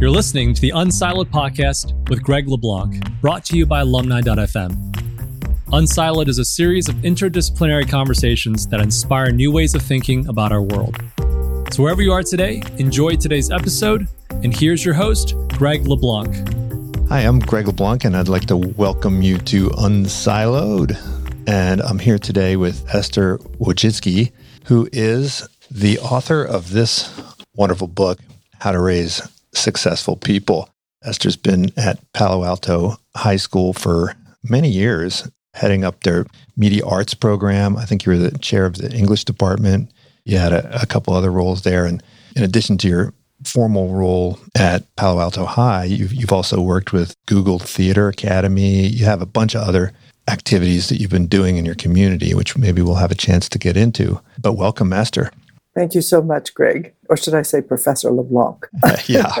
You're listening to the Unsiloed podcast with Greg LeBlanc, brought to you by alumni.fm. Unsiloed is a series of interdisciplinary conversations that inspire new ways of thinking about our world. So, wherever you are today, enjoy today's episode. And here's your host, Greg LeBlanc. Hi, I'm Greg LeBlanc, and I'd like to welcome you to Unsiloed. And I'm here today with Esther Wojcicki, who is the author of this wonderful book, How to Raise Successful People. Esther's been at Palo Alto High School for many years, heading up their media arts program. I think you were the chair of the English department. You had a, a couple other roles there. And in addition to your formal role at Palo Alto High, you've, you've also worked with Google Teacher Academy. You have a bunch of other activities that you've been doing in your community, which maybe we'll have a chance to get into. But welcome, Esther. Thank you so much, Greg. Or should I say Professor LeBlanc? yeah,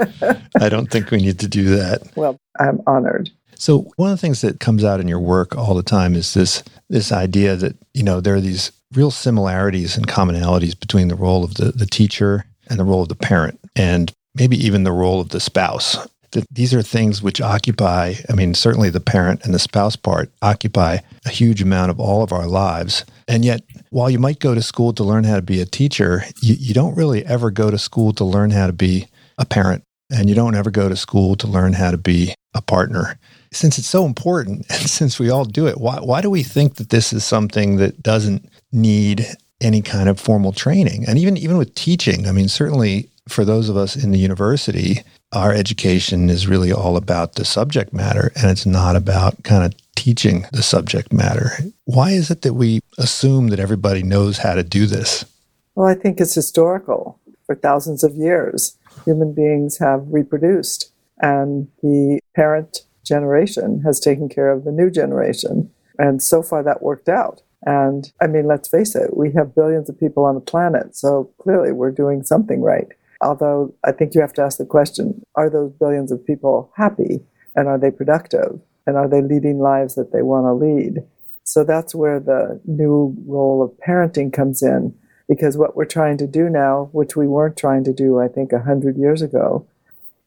I don't think we need to do that. Well, I'm honored. So one of the things that comes out in your work all the time is this this idea that, you know, there are these real similarities and commonalities between the role of the, the teacher and the role of the parent and maybe even the role of the spouse that these are things which occupy, I mean, certainly the parent and the spouse part occupy a huge amount of all of our lives. And yet, while you might go to school to learn how to be a teacher, you, you don't really ever go to school to learn how to be a parent. And you don't ever go to school to learn how to be a partner. Since it's so important, and since we all do it, why, why do we think that this is something that doesn't need any kind of formal training? And even, even with teaching, I mean, certainly for those of us in the university, our education is really all about the subject matter and it's not about kind of teaching the subject matter. Why is it that we assume that everybody knows how to do this? Well, I think it's historical. For thousands of years, human beings have reproduced, and the parent generation has taken care of the new generation. And so far, that worked out. And I mean, let's face it, we have billions of people on the planet, so clearly we're doing something right. Although I think you have to ask the question are those billions of people happy and are they productive and are they leading lives that they want to lead? So that's where the new role of parenting comes in because what we're trying to do now, which we weren't trying to do, I think, 100 years ago,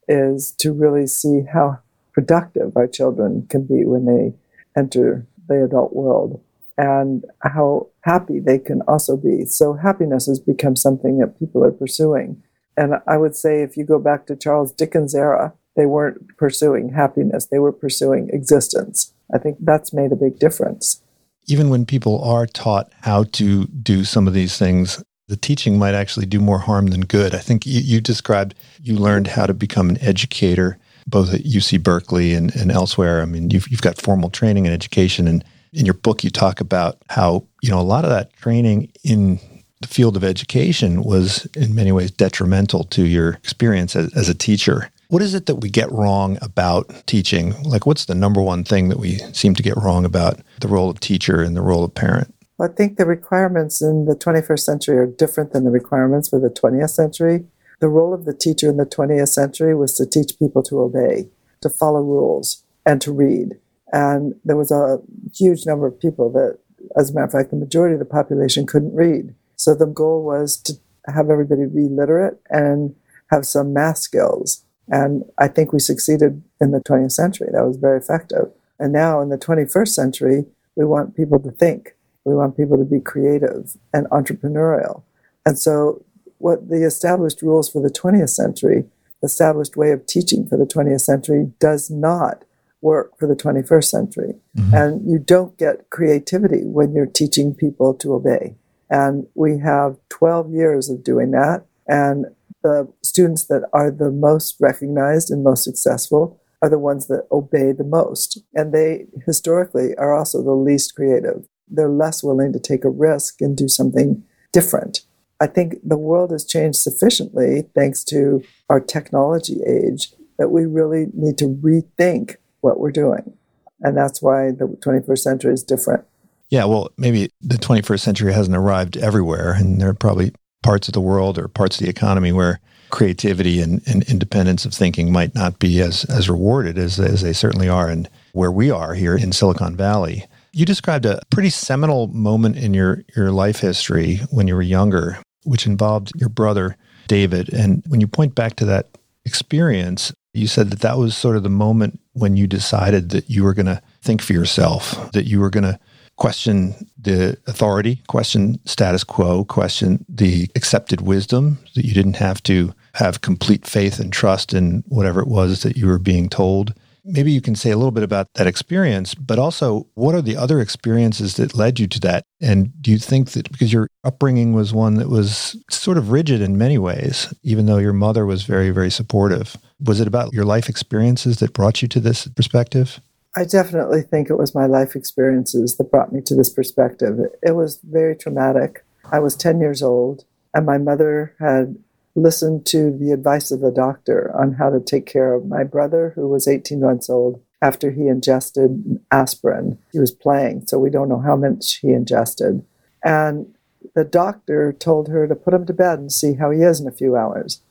is to really see how productive our children can be when they enter the adult world and how happy they can also be. So happiness has become something that people are pursuing. And I would say if you go back to Charles Dickens' era, they weren't pursuing happiness, they were pursuing existence. I think that's made a big difference. Even when people are taught how to do some of these things, the teaching might actually do more harm than good. I think you, you described you learned how to become an educator both at UC Berkeley and, and elsewhere. I mean, you've, you've got formal training and education. And in your book, you talk about how, you know, a lot of that training in the field of education was in many ways detrimental to your experience as, as, a teacher. What is it that we get wrong about teaching? Like, what's the number one thing that we seem to get wrong about the role of teacher and the role of parent? Well, I think the requirements in the 21st century are different than the requirements for the 20th century. The role of the teacher in the 20th century was to teach people to obey, to follow rules, and to read. And there was a huge number of people that, as a matter of fact, the majority of the population couldn't read. So the goal was to have everybody be literate and have some math skills. And I think we succeeded in the 20th century. That was very effective. And now in the 21st century, we want people to think. We want people to be creative and entrepreneurial. And so, what the established rules for the 20th century, established way of teaching for the 20th century, does not work for the 21st century. Mm-hmm. And you don't get creativity when you're teaching people to obey. And we have 12 years of doing that. And the students that are the most recognized and most successful are the ones that obey the most. And they historically are also the least creative. They're less willing to take a risk and do something different. I think the world has changed sufficiently thanks to our technology age that we really need to rethink what we're doing. And that's why the 21st century is different. Yeah, well, maybe the 21st century hasn't arrived everywhere, and there are probably parts of the world or parts of the economy where creativity and, and independence of thinking might not be as, as rewarded as, as they certainly are and where we are here in Silicon Valley. You described a pretty seminal moment in your, your life history when you were younger, which involved your brother, David. And when you point back to that experience, You said that that was sort of the moment when you decided that you were going to think for yourself, that you were going to question the authority, question status quo, question the accepted wisdom, that you didn't have to have complete faith and trust in whatever it was that you were being told. Maybe you can say a little bit about that experience, but also what are the other experiences that led you to that? And do you think that because your upbringing was one that was sort of rigid in many ways, even though your mother was very, very supportive, was it about your life experiences that brought you to this perspective? I definitely think it was my life experiences that brought me to this perspective. It was very traumatic. I was 10 years old, and my mother had listened to the advice of a doctor on how to take care of my brother, who was 18 months old, after he ingested aspirin. He was playing, so we don't know how much he ingested. And the doctor told her to put him to bed and see how he is in a few hours.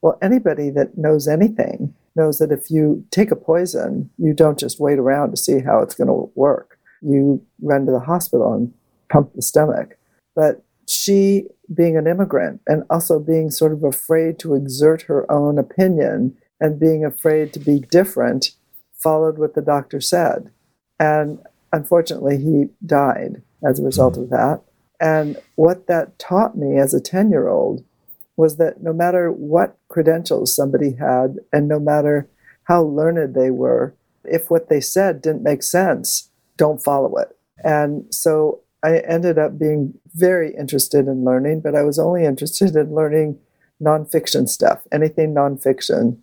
Well, anybody that knows anything knows that if you take a poison, you don't just wait around to see how it's going to work. You run to the hospital and pump the stomach. But she, being an immigrant and also being sort of afraid to exert her own opinion and being afraid to be different, followed what the doctor said. And unfortunately, he died as a result hmm. of that. And what that taught me as a 10 year old was that no matter what credentials somebody had and no matter how learned they were, if what they said didn't make sense, don't follow it. And so I ended up being very interested in learning, but I was only interested in learning nonfiction stuff, anything nonfiction.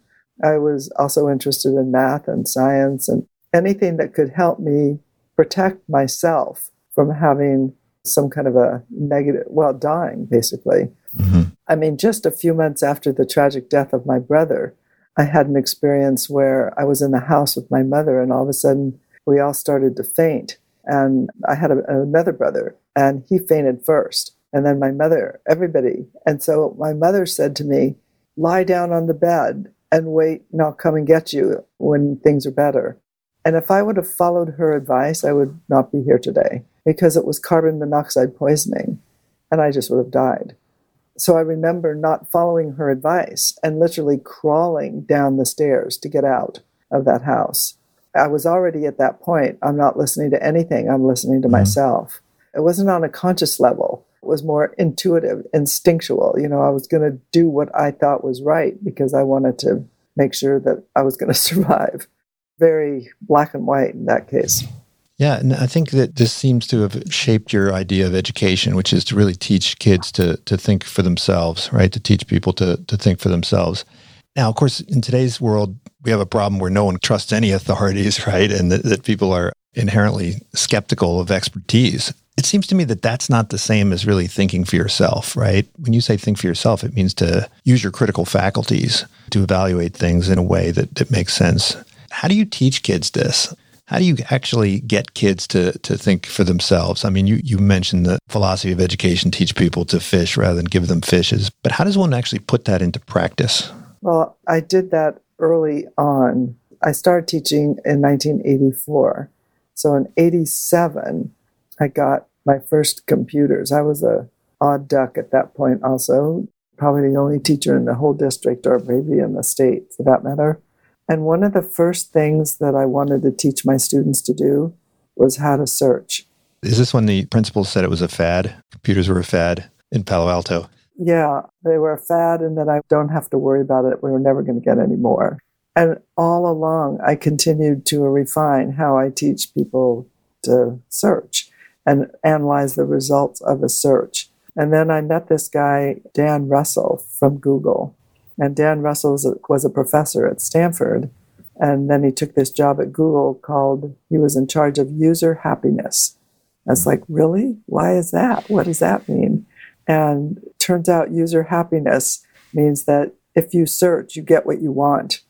I was also interested in math and science and anything that could help me protect myself from having some kind of a negative, well, dying basically. Mm-hmm. I mean, just a few months after the tragic death of my brother, I had an experience where I was in the house with my mother, and all of a sudden we all started to faint. And I had a, another brother, and he fainted first. And then my mother, everybody. And so my mother said to me, Lie down on the bed and wait, and I'll come and get you when things are better. And if I would have followed her advice, I would not be here today because it was carbon monoxide poisoning, and I just would have died. So I remember not following her advice and literally crawling down the stairs to get out of that house. I was already at that point. I'm not listening to anything, I'm listening to mm-hmm. myself. It wasn't on a conscious level, it was more intuitive, instinctual. You know, I was going to do what I thought was right because I wanted to make sure that I was going to survive. Very black and white in that case. Yeah, and I think that this seems to have shaped your idea of education, which is to really teach kids to to think for themselves, right? To teach people to to think for themselves. Now, of course, in today's world, we have a problem where no one trusts any authorities, right? And that, that people are inherently skeptical of expertise. It seems to me that that's not the same as really thinking for yourself, right? When you say think for yourself, it means to use your critical faculties to evaluate things in a way that, that makes sense. How do you teach kids this? How do you actually get kids to, to think for themselves? I mean, you, you mentioned the philosophy of education teach people to fish rather than give them fishes, but how does one actually put that into practice? Well, I did that early on. I started teaching in 1984. So in 87, I got my first computers. I was a odd duck at that point also, probably the only teacher in the whole district or maybe in the state for that matter. And one of the first things that I wanted to teach my students to do was how to search. Is this when the principal said it was a fad? Computers were a fad in Palo Alto? Yeah, they were a fad, and that I don't have to worry about it. We were never going to get any more. And all along, I continued to refine how I teach people to search and analyze the results of a search. And then I met this guy, Dan Russell from Google, and Dan Russell was a, professor at Stanford. And then he took this job at Google called, he was in charge of user happiness. I was like, really? Why is that? What does that mean? And turns out user happiness means that if you search, you get what you want,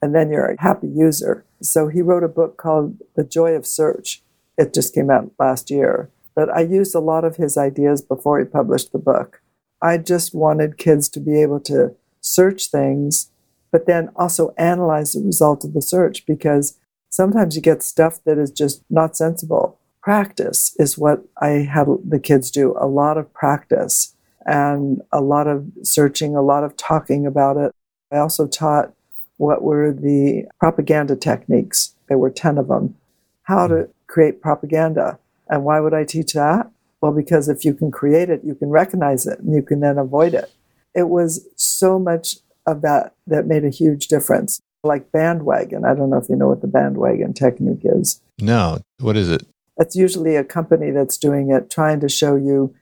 and then you're a happy user. So he wrote a book called The Joy of Search. It just came out last year. But I used a lot of his ideas before he published the book. I just wanted kids to be able to search things, but then also analyze the result of the search because sometimes you get stuff that is just not sensible. Practice is what I had the kids do a lot of practice and a lot of searching, a lot of talking about it. I also taught what were the propaganda techniques. There were 10 of them. How to create propaganda. And why would I teach that? Well, because if you can create it, you can recognize it and you can then avoid it. It was so much of that that made a huge difference. Like bandwagon. I don't know if you know what the bandwagon technique is. No. What is it? It's usually a company that's doing it, trying to show you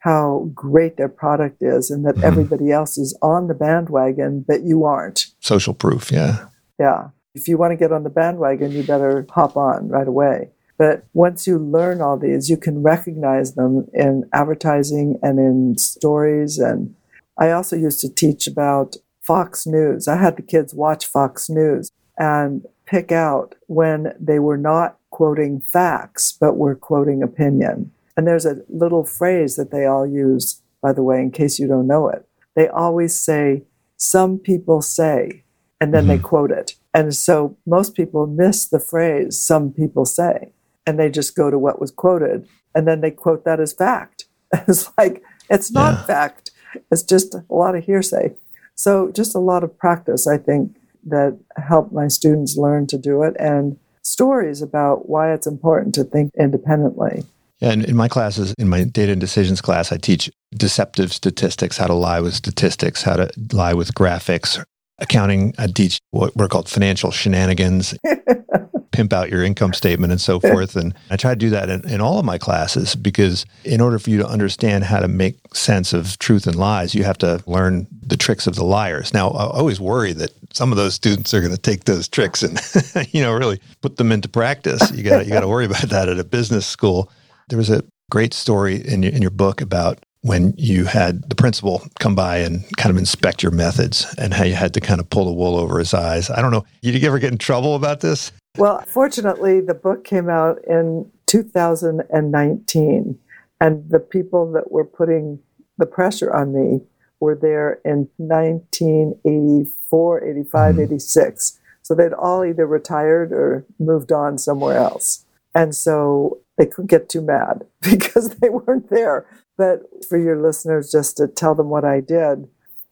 how great their product is and that mm-hmm. everybody else is on the bandwagon, but you aren't. Social proof, yeah. Yeah. If you want to get on the bandwagon, you better hop on right away. But once you learn all these, you can recognize them in advertising and in stories. And I also used to teach about Fox News. I had the kids watch Fox News and pick out when they were not quoting facts, but were quoting opinion. And there's a little phrase that they all use, by the way, in case you don't know it. They always say, Some people say, and then mm-hmm. they quote it. And so most people miss the phrase, Some people say, and they just go to what was quoted. And then they quote that as fact. It's like, it's not yeah. fact, it's just a lot of hearsay. So just a lot of practice, I think, that helped my students learn to do it and stories about why it's important to think independently. Yeah, and in my classes, in my data and decisions class, I teach deceptive statistics, how to lie with statistics, how to lie with graphics. Accounting, I teach what were called financial shenanigans, pimp out your income statement and so forth. And I try to do that in, in all of my classes because in order for you to understand how to make sense of truth and lies, you have to learn the tricks of the liars. Now, I always worry that some of those students are going to take those tricks and, you know, really put them into practice. You got you got to worry about that at a business school. There was a great story in your, in your book about when you had the principal come by and kind of inspect your methods and how you had to kind of pull the wool over his eyes. I don't know. Did you ever get in trouble about this? Well, fortunately, the book came out in 2019, and the people that were putting the pressure on me were there in 1984, 85, mm-hmm. 86. So they'd all either retired or moved on somewhere else. And so they couldn't get too mad because they weren't there. But for your listeners, just to tell them what I did,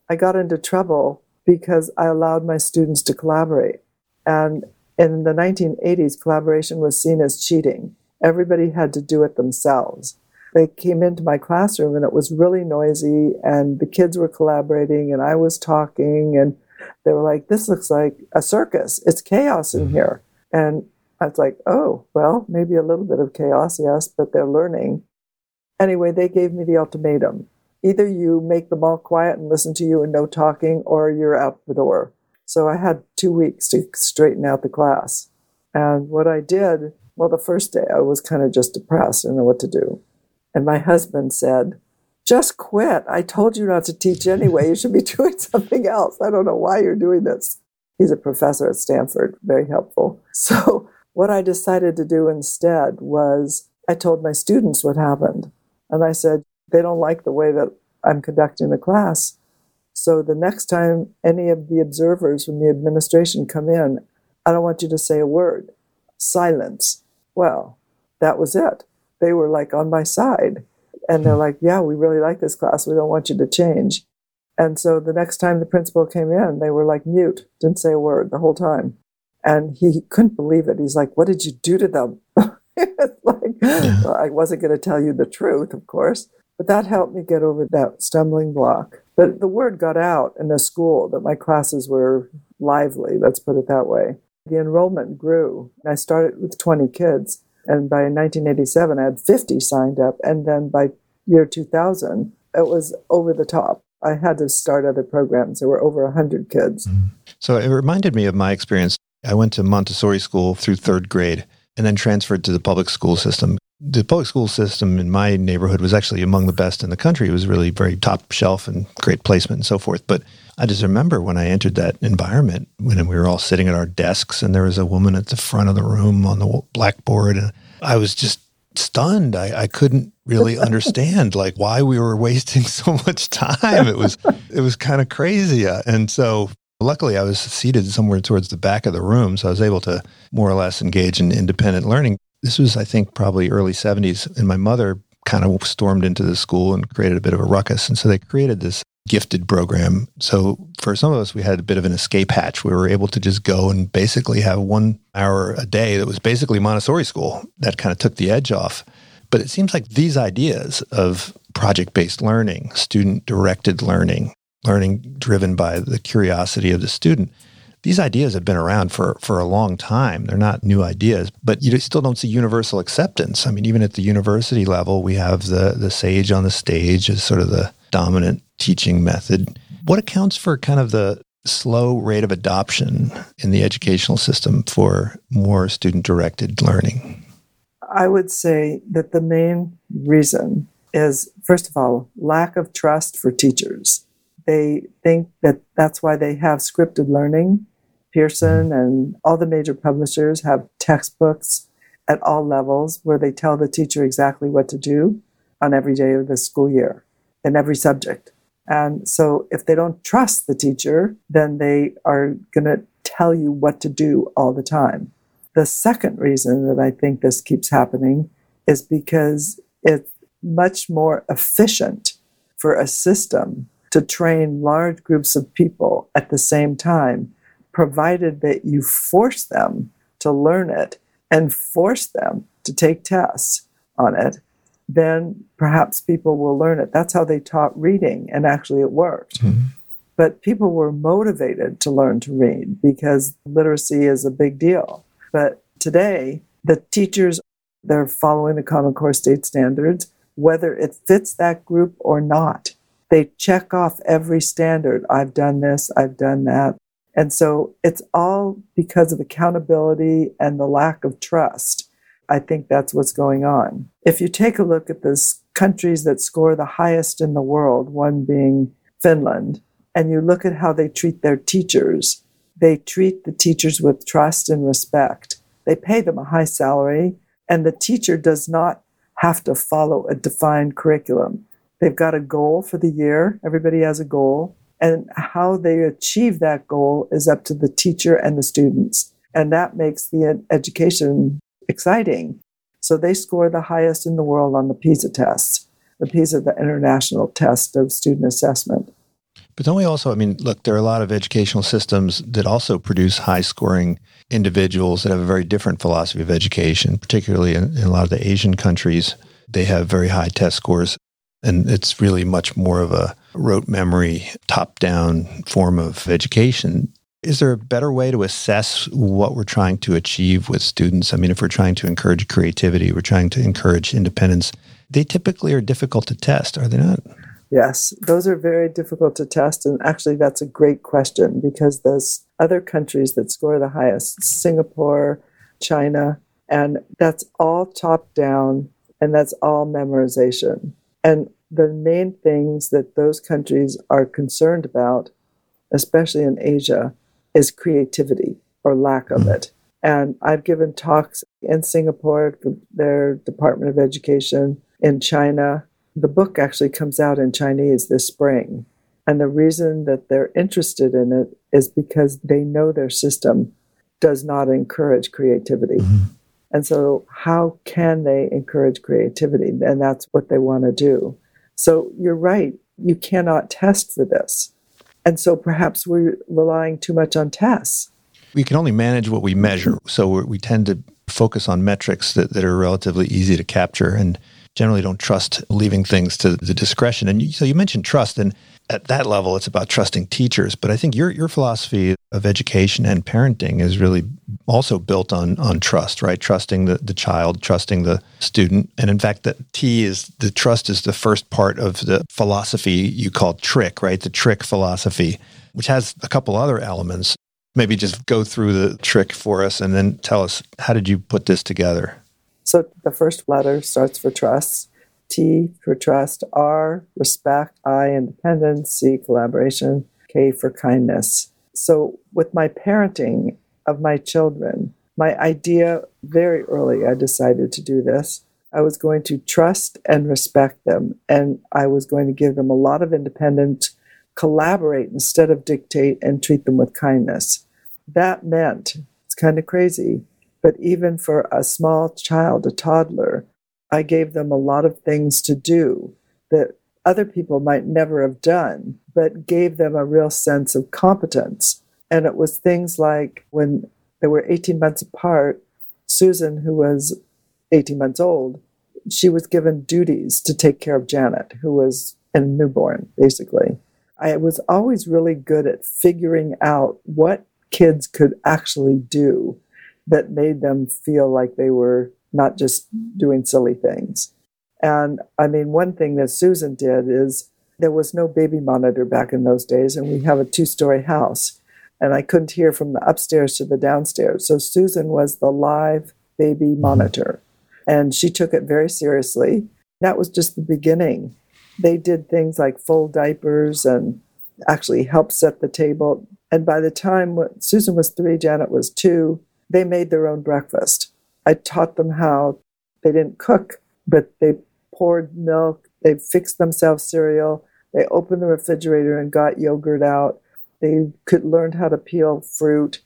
I got into trouble because I allowed my students to collaborate. And in the 1980s, collaboration was seen as cheating. Everybody had to do it themselves. They came into my classroom and it was really noisy, and the kids were collaborating, and I was talking, and they were like, This looks like a circus. It's chaos in mm-hmm. here. And I was like, oh, well, maybe a little bit of chaos, yes, but they're learning. Anyway, they gave me the ultimatum. Either you make them all quiet and listen to you and no talking, or you're out the door. So I had two weeks to straighten out the class. And what I did, well, the first day I was kind of just depressed, I didn't know what to do. And my husband said, just quit. I told you not to teach anyway. You should be doing something else. I don't know why you're doing this. He's a professor at Stanford, very helpful. So what I decided to do instead was I told my students what happened. And I said, they don't like the way that I'm conducting the class. So the next time any of the observers from the administration come in, I don't want you to say a word. Silence. Well, that was it. They were like on my side. And they're like, yeah, we really like this class. We don't want you to change. And so the next time the principal came in, they were like mute, didn't say a word the whole time. And he couldn't believe it. He's like, What did you do to them? like, yeah. well, I wasn't going to tell you the truth, of course. But that helped me get over that stumbling block. But the word got out in the school that my classes were lively, let's put it that way. The enrollment grew. I started with 20 kids, and by 1987, I had 50 signed up. And then by year 2000, it was over the top. I had to start other programs. There were over 100 kids. Mm-hmm. So it reminded me of my experience I went to Montessori school through third grade and then transferred to the public school system. The public school system in my neighborhood was actually among the best in the country. It was really very top shelf and great placement and so forth. But I just remember when I entered that environment, when we were all sitting at our desks and there was a woman at the front of the room on the blackboard. And I was just stunned. I, I couldn't really understand like why we were wasting so much time. It was it was kind of crazy. Uh, and so Luckily, I was seated somewhere towards the back of the room, so I was able to more or less engage in independent learning. This was, I think, probably early 70s, and my mother kind of stormed into the school and created a bit of a ruckus. And so they created this gifted program. So for some of us, we had a bit of an escape hatch. We were able to just go and basically have one hour a day that was basically Montessori school. That kind of took the edge off. But it seems like these ideas of project based learning, student directed learning, learning driven by the curiosity of the student, these ideas have been around for, for a long time. They're not new ideas, but you still don't see universal acceptance. I mean, even at the university level, we have the, the sage on the stage as sort of the dominant teaching method. What accounts for kind of the slow rate of adoption in the educational system for more student directed learning? I would say that the main reason is, first of all, lack of trust for teachers. They think that that's why they have scripted learning. Pearson and all the major publishers have textbooks at all levels where they tell the teacher exactly what to do on every day of the school year in every subject. And so if they don't trust the teacher, then they are going to tell you what to do all the time. The second reason that I think this keeps happening is because it's much more efficient for a system to train large groups of people at the same time, provided that you force them to learn it and force them to take tests on it then perhaps people will learn it. That's how they taught reading, and actually it worked. Mm-hmm. But people were motivated to learn to read because literacy is a big deal. But today, the teachers, they're following the Common Core state standards, whether it fits that group or not. They check off every standard. I've done this, I've done that. And so it's all because of accountability and the lack of trust. I think that's what's going on. If you take a look at the countries that score the highest in the world, one being Finland, and you look at how they treat their teachers, they treat the teachers with trust and respect. They pay them a high salary, and the teacher does not have to follow a defined curriculum. They've got a goal for the year, everybody has a goal, and how they achieve that goal is up to the teacher and the students. And that makes the education exciting. So they score the highest in the world on the PISA tests. The PISA, the international test of student assessment. But don't we also, I mean, look, there are a lot of educational systems that also produce high scoring individuals that have a very different philosophy of education, particularly in, in, a lot of the Asian countries. They have very high test scores, and it's really much more of a rote memory, top down form of education. Is there a better way to assess what we're trying to achieve with students? I mean, if we're trying to encourage creativity, we're trying to encourage independence, they typically are difficult to test, are they not? Yes, those are very difficult to test. And actually, that's a great question because those other countries that score the highest, Singapore, China, and that's all top down and that's all memorization. And the main things that those countries are concerned about, especially in Asia, is creativity or lack of it. And I've given talks in Singapore, their Department of Education, in China. The book actually comes out in Chinese this spring. And the reason that they're interested in it is because they know their system does not encourage creativity. Mm-hmm. And so, how can they encourage creativity? And that's what they want to do. So, you're right. You cannot test for this. And so perhaps we're relying too much on tests. We can only manage what we measure. So we tend to focus on metrics that, that are relatively easy to capture and generally don't trust leaving things to the discretion. And you, so you mentioned trust, and at that level, it's about trusting teachers. But I think your your philosophy of education and parenting is really also built on on trust, right? Trusting the, the child, trusting the student. And in fact, the T is the trust is the first part of the philosophy you call trick, right? The trick philosophy, which has a couple other elements. Maybe just go through the trick for us and then tell us how did you put this together? So the first letter starts for trust. T for trust, R, respect, I, independence, C, collaboration, K for kindness. So, with my parenting of my children, my idea very early, I decided to do this. I was going to trust and respect them, and I was going to give them a lot of independence, collaborate instead of dictate, and treat them with kindness. That meant, it's kind of crazy, but even for a small child, a toddler, I gave them a lot of things to do that other people might never have done, but gave them a real sense of competence. And it was things like when they were 18 months apart, Susan, who was 18 months old, she was given duties to take care of Janet, who was a newborn, basically. I was always really good at figuring out what kids could actually do that made them feel like they were not just doing silly things. And I mean, one thing that Susan did is there was no baby monitor back in those days, and we have a two story house. And I couldn't hear from the upstairs to the downstairs. So Susan was the live baby mm-hmm. monitor, and she took it very seriously. That was just the beginning. They did things like fold diapers and actually help set the table. And by the time Susan was three, Janet was two, they made their own breakfast. I taught them how they didn't cook, but they poured milk, they fixed themselves cereal, they opened the refrigerator and got yogurt out. They could learn how to peel fruit.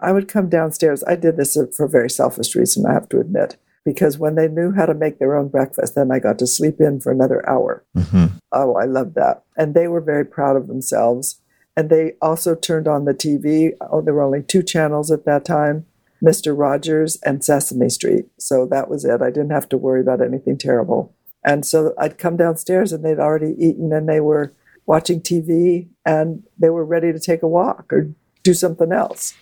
I would come downstairs. I did this for a very selfish reason, I have to admit, because when they knew how to make their own breakfast, then I got to sleep in for another hour. Mm-hmm. Oh, I loved that. And they were very proud of themselves. And they also turned on the TV. Oh, there were only two channels at that time Mr. Rogers and Sesame Street. So that was it. I didn't have to worry about anything terrible. And so I'd come downstairs and they'd already eaten and they were watching TV and they were ready to take a walk or do something else.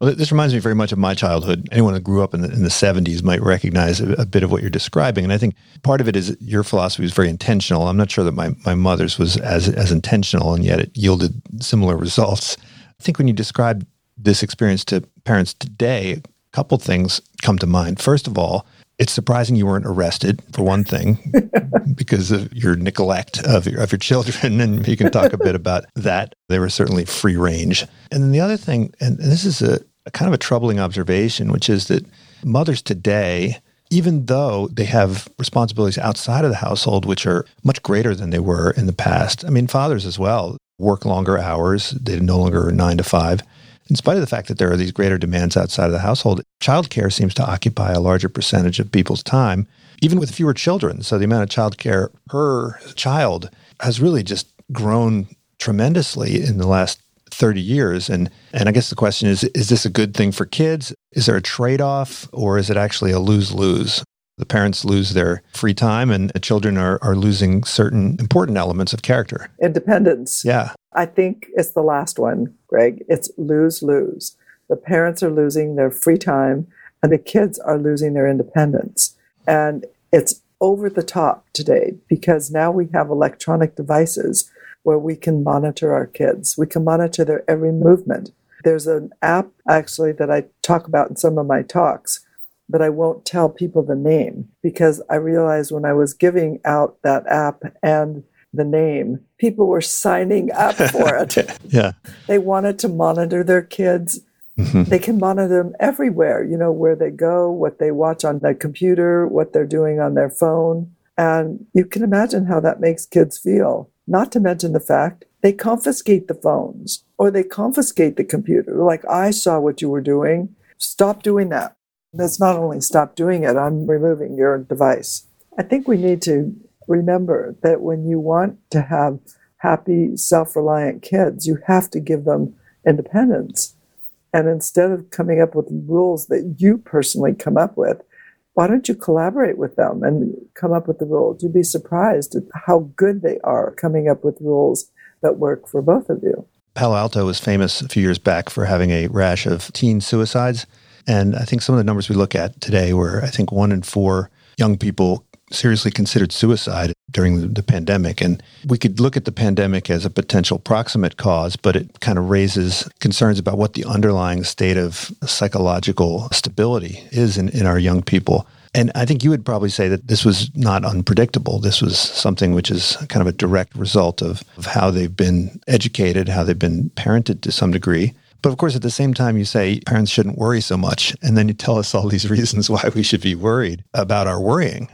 Well, this reminds me very much of my childhood. Anyone who grew up in the, in the 70s might recognize a, a, bit of what you're describing. And I think part of it is your philosophy was very intentional. I'm not sure that my, my mother's was as, as intentional, and yet it yielded similar results. I think when you describe this experience to parents today, a couple things come to mind. First of all, it's surprising you weren't arrested for one thing because of your neglect of your, of your children and you can talk a bit about that. They were certainly free range. And then the other thing and, and this is a, a kind of a troubling observation which is that mothers today even though they have responsibilities outside of the household which are much greater than they were in the past i mean fathers as well work longer hours. They no longer are 9 to 5 in spite of the fact that there are these greater demands outside of the household, childcare seems to occupy a larger percentage of people's time, even with fewer children. So the amount of childcare per child has really just grown tremendously in the last 30 years. And, and I guess the question is is this a good thing for kids? Is there a trade off or is it actually a lose lose? The parents lose their free time and the children are, are losing certain important elements of character. Independence. Yeah. I think it's the last one, Greg. It's lose lose. The parents are losing their free time and the kids are losing their independence. And it's over the top today because now we have electronic devices where we can monitor our kids. We can monitor their every movement. There's an app actually that I talk about in some of my talks but I won't tell people the name because I realized when I was giving out that app and the name, people were signing up for it. yeah. They wanted to monitor their kids. Mm-hmm. They can monitor them everywhere, you know, where they go, what they watch on the computer, what they're doing on their phone. And you can imagine how that makes kids feel. Not to mention the fact they confiscate the phones or they confiscate the computer. Like, I saw what you were doing. Stop doing that. That's not only stop doing it, I'm removing your device. I think we need to remember that when you want to have happy, self reliant kids, you have to give them independence. And instead of coming up with rules that you personally come up with, why don't you collaborate with them and come up with the rules? You'd be surprised at how good they are coming up with rules that work for both of you. Palo Alto was famous a few years back for having a rash of teen suicides. And I think some of the numbers we look at today were, I think, one in four young people seriously considered suicide during the, the, pandemic. And we could look at the pandemic as a potential proximate cause, but it kind of raises concerns about what the underlying state of psychological stability is in, in our young people. And I think you would probably say that this was not unpredictable. This was something which is kind of a direct result of, of how they've been educated, how they've been parented to some degree. But of course, at the same time, you say parents shouldn't worry so much. And then you tell us all these reasons why we should be worried about our worrying.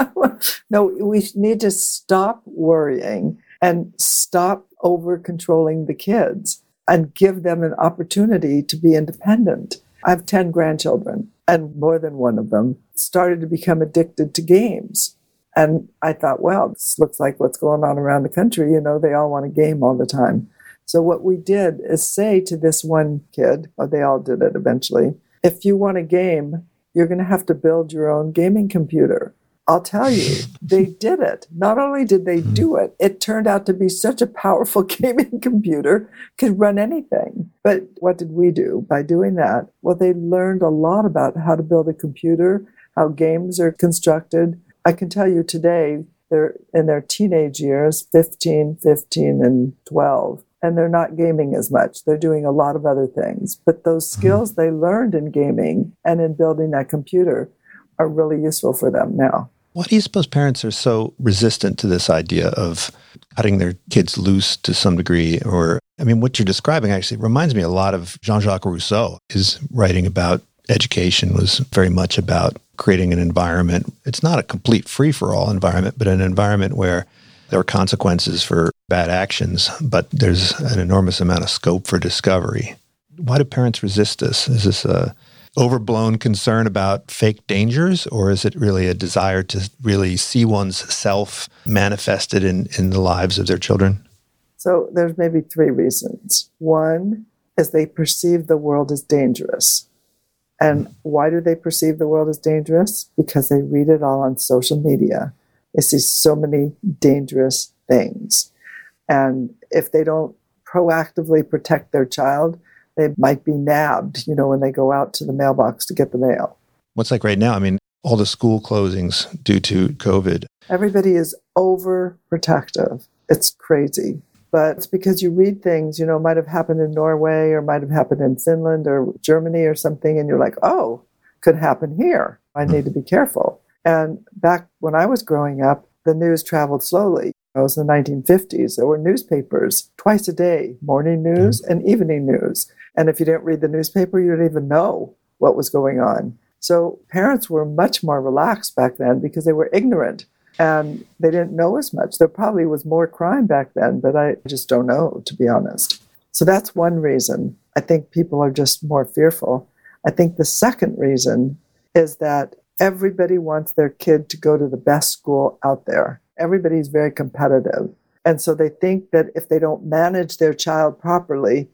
no, we need to stop worrying and stop over controlling the kids and give them an opportunity to be independent. I have 10 grandchildren, and more than one of them started to become addicted to games. And I thought, well, this looks like what's going on around the country. You know, they all want a game all the time. So what we did is say to this one kid, or they all did it eventually, if you want a game, you're going to have to build your own gaming computer. I'll tell you, they did it. Not only did they mm-hmm. do it, it turned out to be such a powerful gaming computer, could run anything. But what did we do by doing that? Well, they learned a lot about how to build a computer, how games are constructed. I can tell you today, they're in their teenage years 15, 15, and 12 and they're not gaming as much. They're doing a lot of other things. But those mm-hmm. skills they learned in gaming and in building that computer are really useful for them now. Why do you suppose parents are so resistant to this idea of cutting their kids loose to some degree? Or, I mean, what you're describing actually reminds me a lot of Jean Jacques Rousseau. His writing about education was very much about creating an environment. It's not a complete free for all environment, but an environment where there are consequences for bad actions, but there's an enormous amount of scope for discovery. Why do parents resist this? Is this a overblown concern about fake dangers, or is it really a desire to really see one's self manifested in, in the lives of their children? So there's maybe three reasons. One is they perceive the world as dangerous. And why do they perceive the world as dangerous? Because they read it all on social media. They see so many dangerous things. And if they don't proactively protect their child, they might be nabbed, you know, when they go out to the mailbox to get the mail. What's like right now? I mean, all the school closings due to COVID. Everybody is overprotective. It's crazy. But it's because you read things, you know, might have happened in Norway or might have happened in Finland or Germany or something, and you're like, oh, could happen here. I need to be careful. And back when I was growing up, the news traveled slowly. It was in the 1950s. There were newspapers twice a day, morning mm-hmm. news and evening news. And if you didn't read the newspaper, you didn't even know what was going on. So parents were much more relaxed back then because they were ignorant and they didn't know as much. There probably was more crime back then, but I just don't know, to be honest. So that's one reason. I think people are just more fearful. I think the second reason is that everybody wants their kid to go to the best school out there everybody's very competitive. And so they think that if they don't manage their child properly,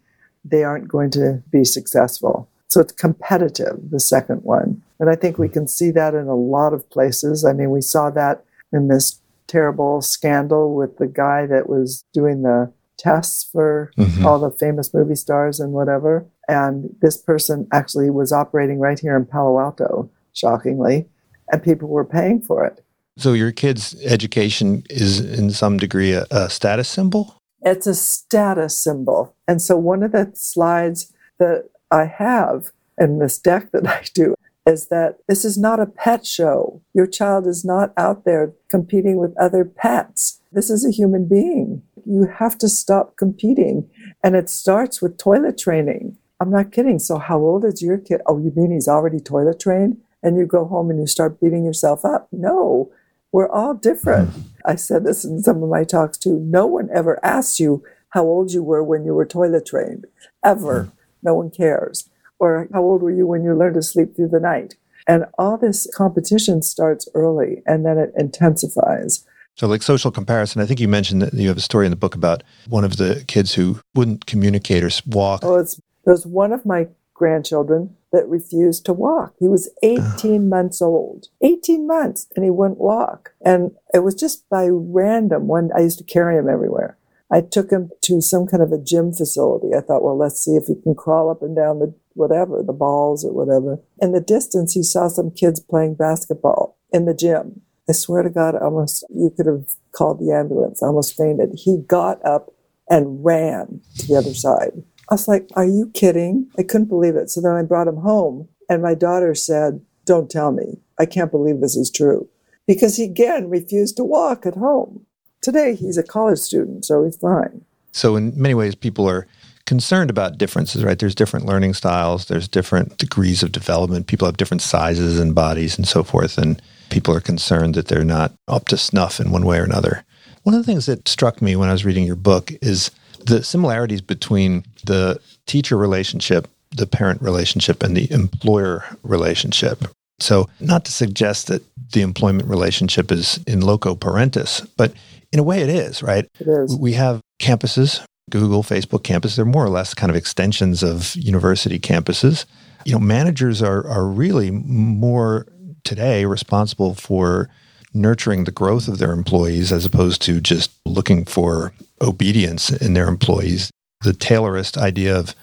they aren't going to be successful. So it's competitive, the second one. And I think we can see that in a lot of places. I mean, we saw that in this terrible scandal with the guy that was doing the tests for mm-hmm. all the famous movie stars and whatever. And this person actually was operating right here in Palo Alto, shockingly, and people were paying for it. So your kid's education is in some degree a, a, status symbol? It's a status symbol. And so one of the slides that I have in this deck that I do is that this is not a pet show. Your child is not out there competing with other pets. This is a human being. You have to stop competing. And it starts with toilet training. I'm not kidding. So, how old is your kid? Oh, you mean he's already toilet trained? And you go home and you start beating yourself up? No, we're all different. I said this in some of my talks too. No one ever asks you how old you were when you were toilet trained, ever. Hmm. No one cares. Or how old were you when you learned to sleep through the night? And all this competition starts early and then it intensifies. So, like social comparison, I think you mentioned that you have a story in the book about one of the kids who wouldn't communicate or walk. Oh, it's, there's one of my grandchildren that refused to walk. He was 18 uh-huh. months old, 18 months, and he wouldn't walk. And it was just by random. When I used to carry him everywhere. I took him to some kind of a gym facility. I thought, well, let's see if he can crawl up and down the whatever, the balls or whatever. In the distance, he saw some kids playing basketball in the gym. I swear to God, almost you could have called the ambulance. Almost fainted. He got up and ran to the other side. I was like, Are you kidding? I couldn't believe it. So then I brought him home, and my daughter said, Don't tell me. I can't believe this is true. Because he again refused to walk at home. Today, he's a college student, so he's fine. So, in many ways, people are concerned about differences, right? There's different learning styles, there's different degrees of development. People have different sizes and bodies and so forth. And people are concerned that they're not up to snuff in one way or another. One of the things that struck me when I was reading your book is the similarities between the teacher relationship, the parent relationship, and the employer relationship. So, not to suggest that the employment relationship is in loco parentis, but in a way it is, right? It is. We have campuses, Google, Facebook campus, they're more or less kind of extensions of university campuses. You know, managers are, are really more today responsible for nurturing the growth of their employees as opposed to just looking for obedience in their employees. The Taylorist idea of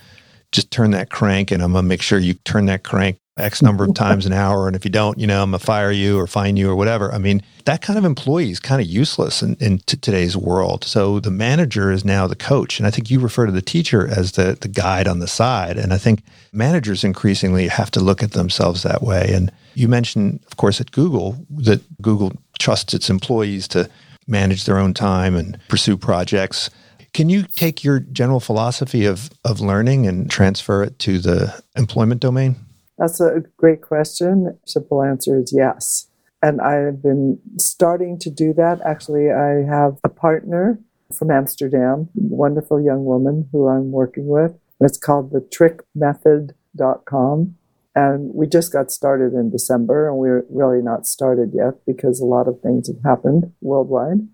just turn that crank and I'm going to make sure you turn that crank X number of times an hour. And if you don't, you know, I'm going to fire you or fine you or whatever. I mean, that kind of employee is kind of useless in, in t- today's world. So the manager is now the coach. And I think you refer to the teacher as the, the guide on the side. And I think managers increasingly have to look at themselves that way. And you mentioned, of course, at Google that Google trusts its employees to manage their own time and pursue projects. Can you take your general philosophy of, of learning and transfer it to the employment domain? That's a great question. Simple answer is yes. And I've been starting to do that. Actually, I have a partner from Amsterdam, wonderful young woman who I'm working with. It's called the trickmethod.com. And we just got started in December, and we're really not started yet because a lot of things have happened worldwide.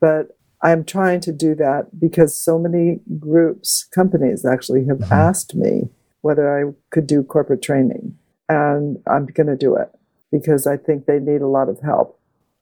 But I'm trying to do that because so many groups, companies actually have mm-hmm. asked me whether I could do corporate training. And I'm going to do it because I think they need a lot of help.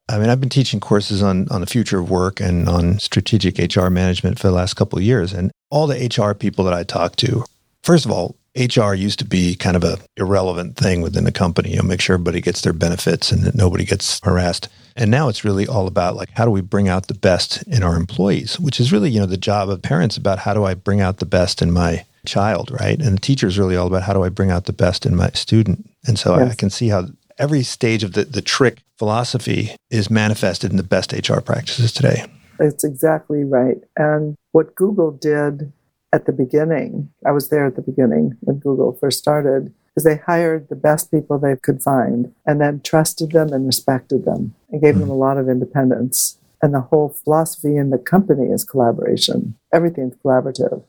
I mean, I've been teaching courses on, on the future of work and on strategic HR management for the last couple of years. And all the HR people that I talk to, first of all, HR used to be kind of a irrelevant thing within the company. You know, make sure everybody gets their benefits and that nobody gets harassed. And now it's really all about like how do we bring out the best in our employees, which is really, you know, the job of parents about how do I bring out the best in my child, right? And the teacher is really all about how do I bring out the best in my student. And so yes. I, I can see how every stage of the, the trick philosophy is manifested in the best HR practices today. It's exactly right. And what Google did at the beginning, I was there at the beginning when Google first started, is they hired the best people they could find and then trusted them and respected them and gave mm-hmm. them a lot of independence. And the whole philosophy in the company is collaboration. Everything's collaborative.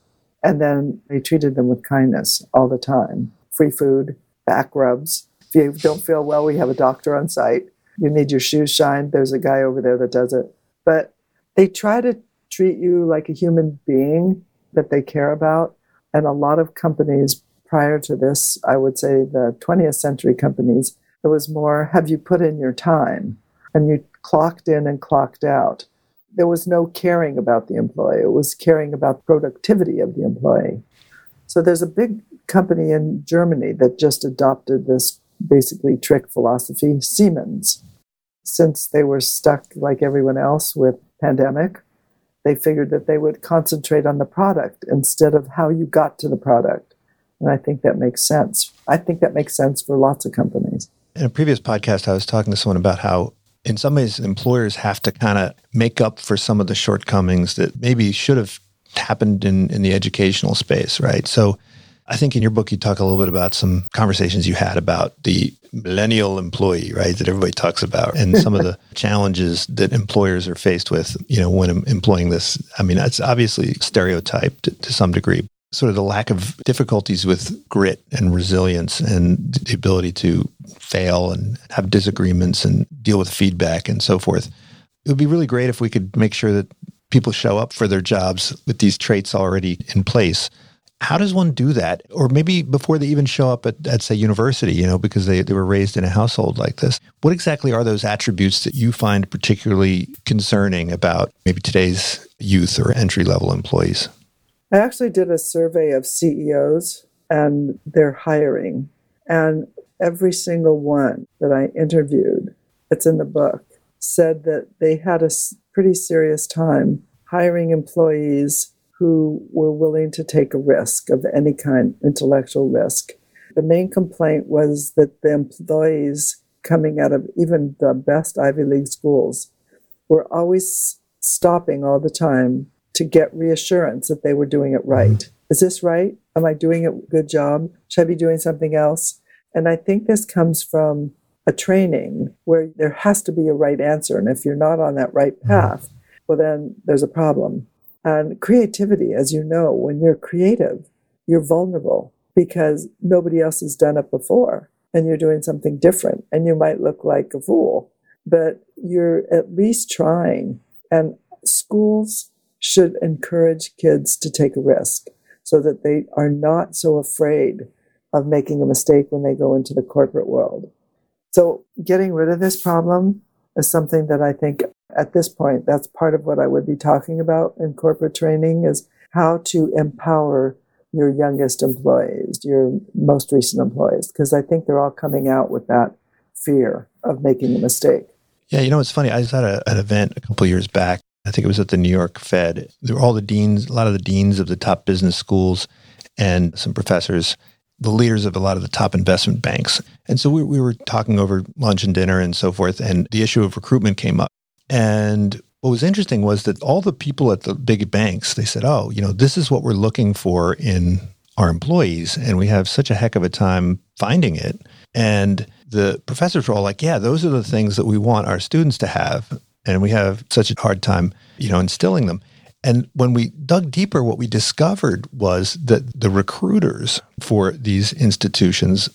And then they treated them with kindness all the time. Free food, back rubs. If you don't feel well, we have a doctor on site. You need your shoes shined, there's a guy over there that does it. But they try to treat you like a human being that they care about. And a lot of companies prior to this, I would say the 20th century companies, it was more have you put in your time and you clocked in and clocked out. There was no caring about the employee, it was caring about productivity of the employee. So there's a big company in Germany that just adopted this basically trick philosophy, Siemens. Since they were stuck like everyone else with pandemic, they figured that they would concentrate on the product instead of how you got to the product. And I think that makes sense. I think that makes sense for lots of companies. In a previous podcast, I was talking to someone about how, in some ways, employers have to kind of make up for some of the shortcomings that maybe should have happened in, in the educational space, right? So I think in your book, you talk a little bit about some conversations you had about the millennial employee, right? That everybody talks about and some of the challenges that employers are faced with, you know, when employing this. I mean, it's obviously stereotyped to, to some degree. Sort of the lack of difficulties with grit and resilience and the ability to fail and have disagreements and deal with feedback and so forth. It would be really great if we could make sure that people show up for their jobs with these traits already in place how does one do that? Or maybe before they even show up at, at say, university, you know, because they, they were raised in a household like this. What exactly are those attributes that you find particularly concerning about maybe today's youth or entry level employees? I actually did a survey of CEOs and their hiring. And every single one that I interviewed, it's in the book, said that they had a pretty serious time hiring employees who were willing to take a risk of any kind, intellectual risk. The main complaint was that the employees coming out of even the best Ivy League schools were always stopping all the time to get reassurance that they were doing it right. Mm-hmm. Is this right? Am I doing a good job? Should I be doing something else? And I think this comes from a training where there has to be a right answer. And if you're not on that right mm-hmm. path, well, then there's a problem. And creativity, as you know, when you're creative, you're vulnerable because nobody else has done it before. and you're doing something different and you might look like a fool, but you're at least trying. And schools should encourage kids to take a risk so that they are not so afraid of making a mistake when they go into the corporate world. So getting rid of this problem is something that I think at this point, that's part of what I would be talking about in corporate training is how to empower your youngest employees, your most recent employees, because I think they're all coming out with that fear of making a mistake. Yeah, you know, it's funny. I was at a, an event a couple years back. I think it was at the New York Fed. There were all the deans, a lot of the deans of the top business schools, and some professors, the leaders of a lot of the top investment banks. And so we, we were talking over lunch and dinner and so forth, and the issue of recruitment came up. And what was interesting was that all the people at the big banks, they said, oh, you know, this is what we're looking for in our employees. And we have such a heck of a time finding it. And the professors were all like, yeah, those are the things that we want our students to have. And we have such a hard time, you know, instilling them. And when we dug deeper, what we discovered was that the recruiters for these institutions,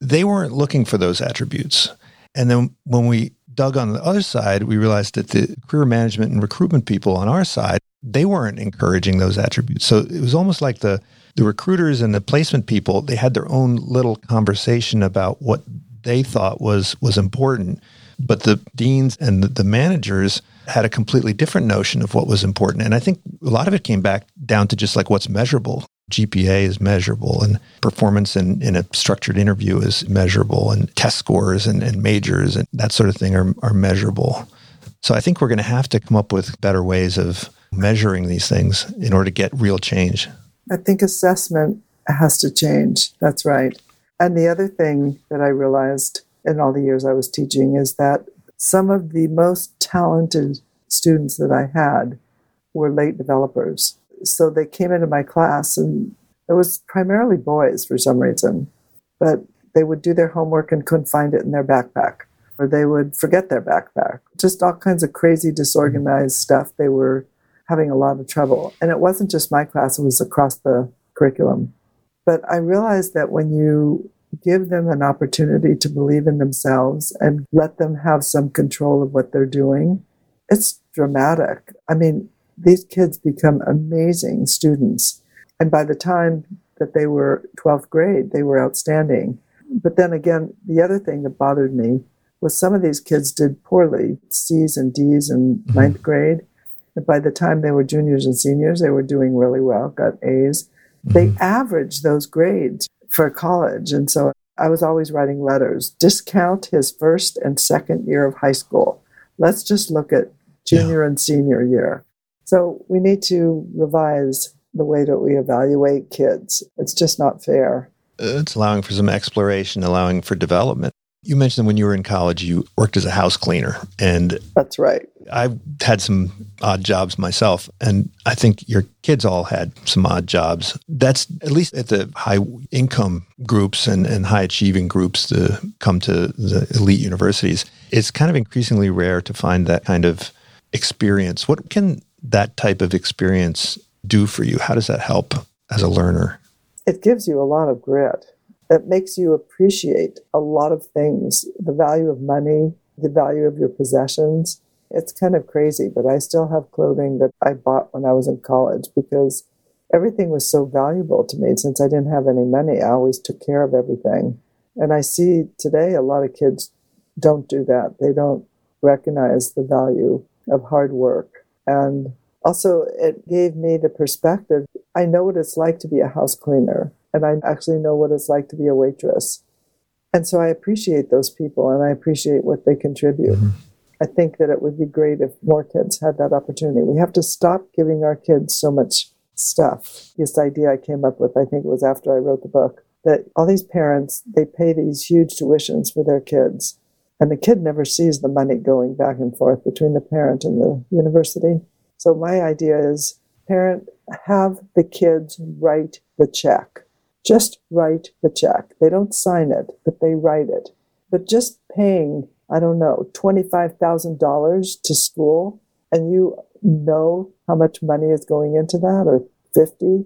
they weren't looking for those attributes. And then when we dug on the other side, we realized that the career management and recruitment people on our side, they weren't encouraging those attributes. So it was almost like the the recruiters and the placement people, they had their own little conversation about what they thought was was important. But the deans and the, managers had a completely different notion of what was important. And I think a lot of it came back down to just like what's measurable. GPA is measurable and performance in, in a structured interview is measurable and test scores and, and majors and that sort of thing are, are measurable. So I think we're going to have to come up with better ways of measuring these things in order to get real change. I think assessment has to change. That's right. And the other thing that I realized in all the years I was teaching is that some of the most talented students that I had were late developers so they came into my class, and it was primarily boys for some reason, but they would do their homework and couldn't find it in their backpack, or they would forget their backpack. Just all kinds of crazy, disorganized stuff. They were having a lot of trouble. And it wasn't just my class, it was across the curriculum. But I realized that when you give them an opportunity to believe in themselves and let them have some control of what they're doing, it's dramatic. I mean, these kids become amazing students. And by the time that they were 12th grade, they were outstanding. But then again, the other thing that bothered me was some of these kids did poorly, C's and D's in mm-hmm. ninth grade. And by the time they were juniors and seniors, they were doing really well, got A's. Mm-hmm. They averaged those grades for college. And so I was always writing letters discount his first and second year of high school. Let's just look at junior yeah. and senior year. So we need to revise the way that we evaluate kids. It's just not fair. It's allowing for some exploration, allowing for development. You mentioned when you were in college, you worked as a house cleaner. And that's right. I've had some odd jobs myself. And I think your kids all had some odd jobs. That's at least at the high income groups and, and high achieving groups to come to the elite universities. It's kind of increasingly rare to find that kind of experience. What can that type of experience do for you? How does that help as a learner? It gives you a lot of grit. It makes you appreciate a lot of things the value of money, the value of your possessions. It's kind of crazy, but I still have clothing that I bought when I was in college because everything was so valuable to me. Since I didn't have any money, I always took care of everything. And I see today a lot of kids don't do that. They don't recognize the value of hard work and also, it gave me the perspective. I know what it's like to be a house cleaner, and I actually know what it's like to be a waitress. And so I appreciate those people and I appreciate what they contribute. Mm-hmm. I think that it would be great if more kids had that opportunity. We have to stop giving our kids so much stuff. This idea I came up with, I think it was after I wrote the book, that all these parents, they pay these huge tuitions for their kids. And the kid never sees the money going back and forth between the parent and the university. So my idea is parent have the kids write the check. Just write the check. They don't sign it, but they write it. But just paying, I don't know, $25,000 to school and you know how much money is going into that or 50,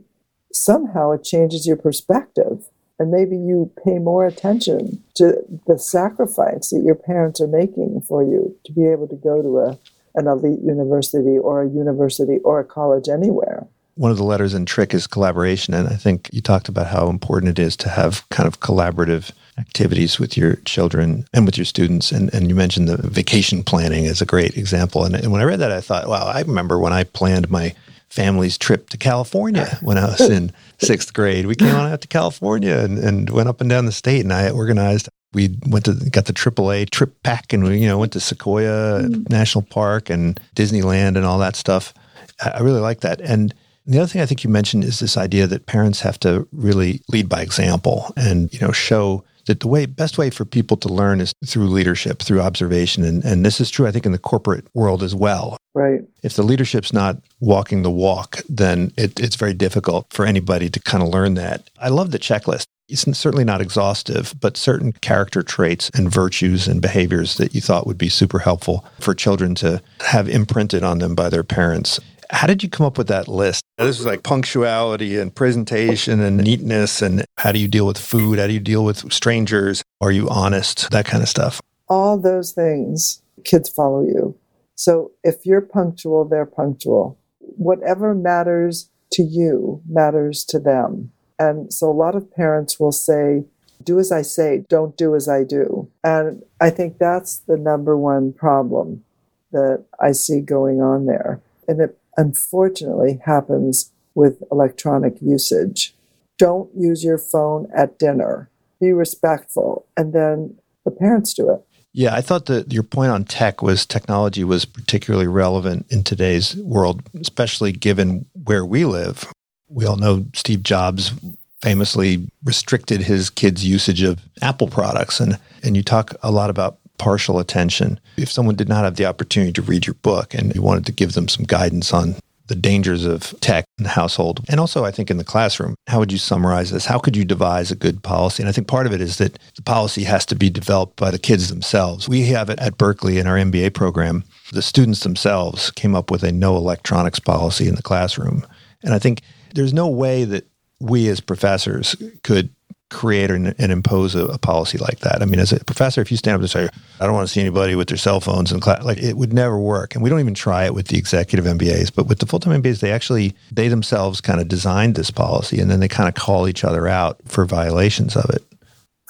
somehow it changes your perspective And maybe you pay more attention to the sacrifice that your parents are making for you to be able to go to a, an elite university or a university or a college anywhere. One of the letters in Trick is collaboration. And I think you talked about how important it is to have kind of collaborative activities with your children and with your students. And, and you mentioned the vacation planning as a great example. And, and when I read that, I thought, wow, I remember when I planned my family's trip to California when I was in sixth grade. We came on out to California and, and went up and down the state, and I organized. We went to got the AAA trip pack, and we you know went to Sequoia mm. National Park and Disneyland and all that stuff. I really like that. And the other thing I think you mentioned is this idea that parents have to really lead by example and you know show that the way best way for people to learn is through leadership, through observation. And, and this is true, I think, in the corporate world as well. Right. If the leadership's not walking the walk, then it, it's very difficult for anybody to kind of learn that. I love the checklist. It's certainly not exhaustive, but certain character traits and virtues and behaviors that you thought would be super helpful for children to have imprinted on them by their parents. How did you come up with that list? This was like punctuality and presentation and neatness. And how do you deal with food? How do you deal with strangers? Are you honest? That kind of stuff. All those things, kids follow you. So if you're punctual, they're punctual. Whatever matters to you matters to them. And so a lot of parents will say, do as I say, don't do as I do. And I think that's the number one problem that I see going on there. And it unfortunately happens with electronic usage. Don't use your phone at dinner. Be respectful. And then the parents do it. Yeah, I thought that your point on tech was technology was particularly relevant in today's world, especially given where we live. We all know Steve Jobs famously restricted his kids' usage of Apple products. And, and you talk a lot about partial attention. If someone did not have the opportunity to read your book and you wanted to give them some guidance on the dangers of tech in the household, and also I think in the classroom, how would you summarize this? How could you devise a good policy? And I think part of it is that the policy has to be developed by the kids themselves. We have it at Berkeley in our MBA program. The students themselves came up with a no electronics policy in the classroom. And I think there's no way that we as professors could create and, and impose a, a, policy like that. I mean, as a professor, if you stand up and say, "I don't want to see anybody with their cell phones in class," like it would never work. And we don't even try it with the executive MBAs, but with the full time MBAs, they actually they themselves kind of designed this policy, and then they kind of call each other out for violations of it.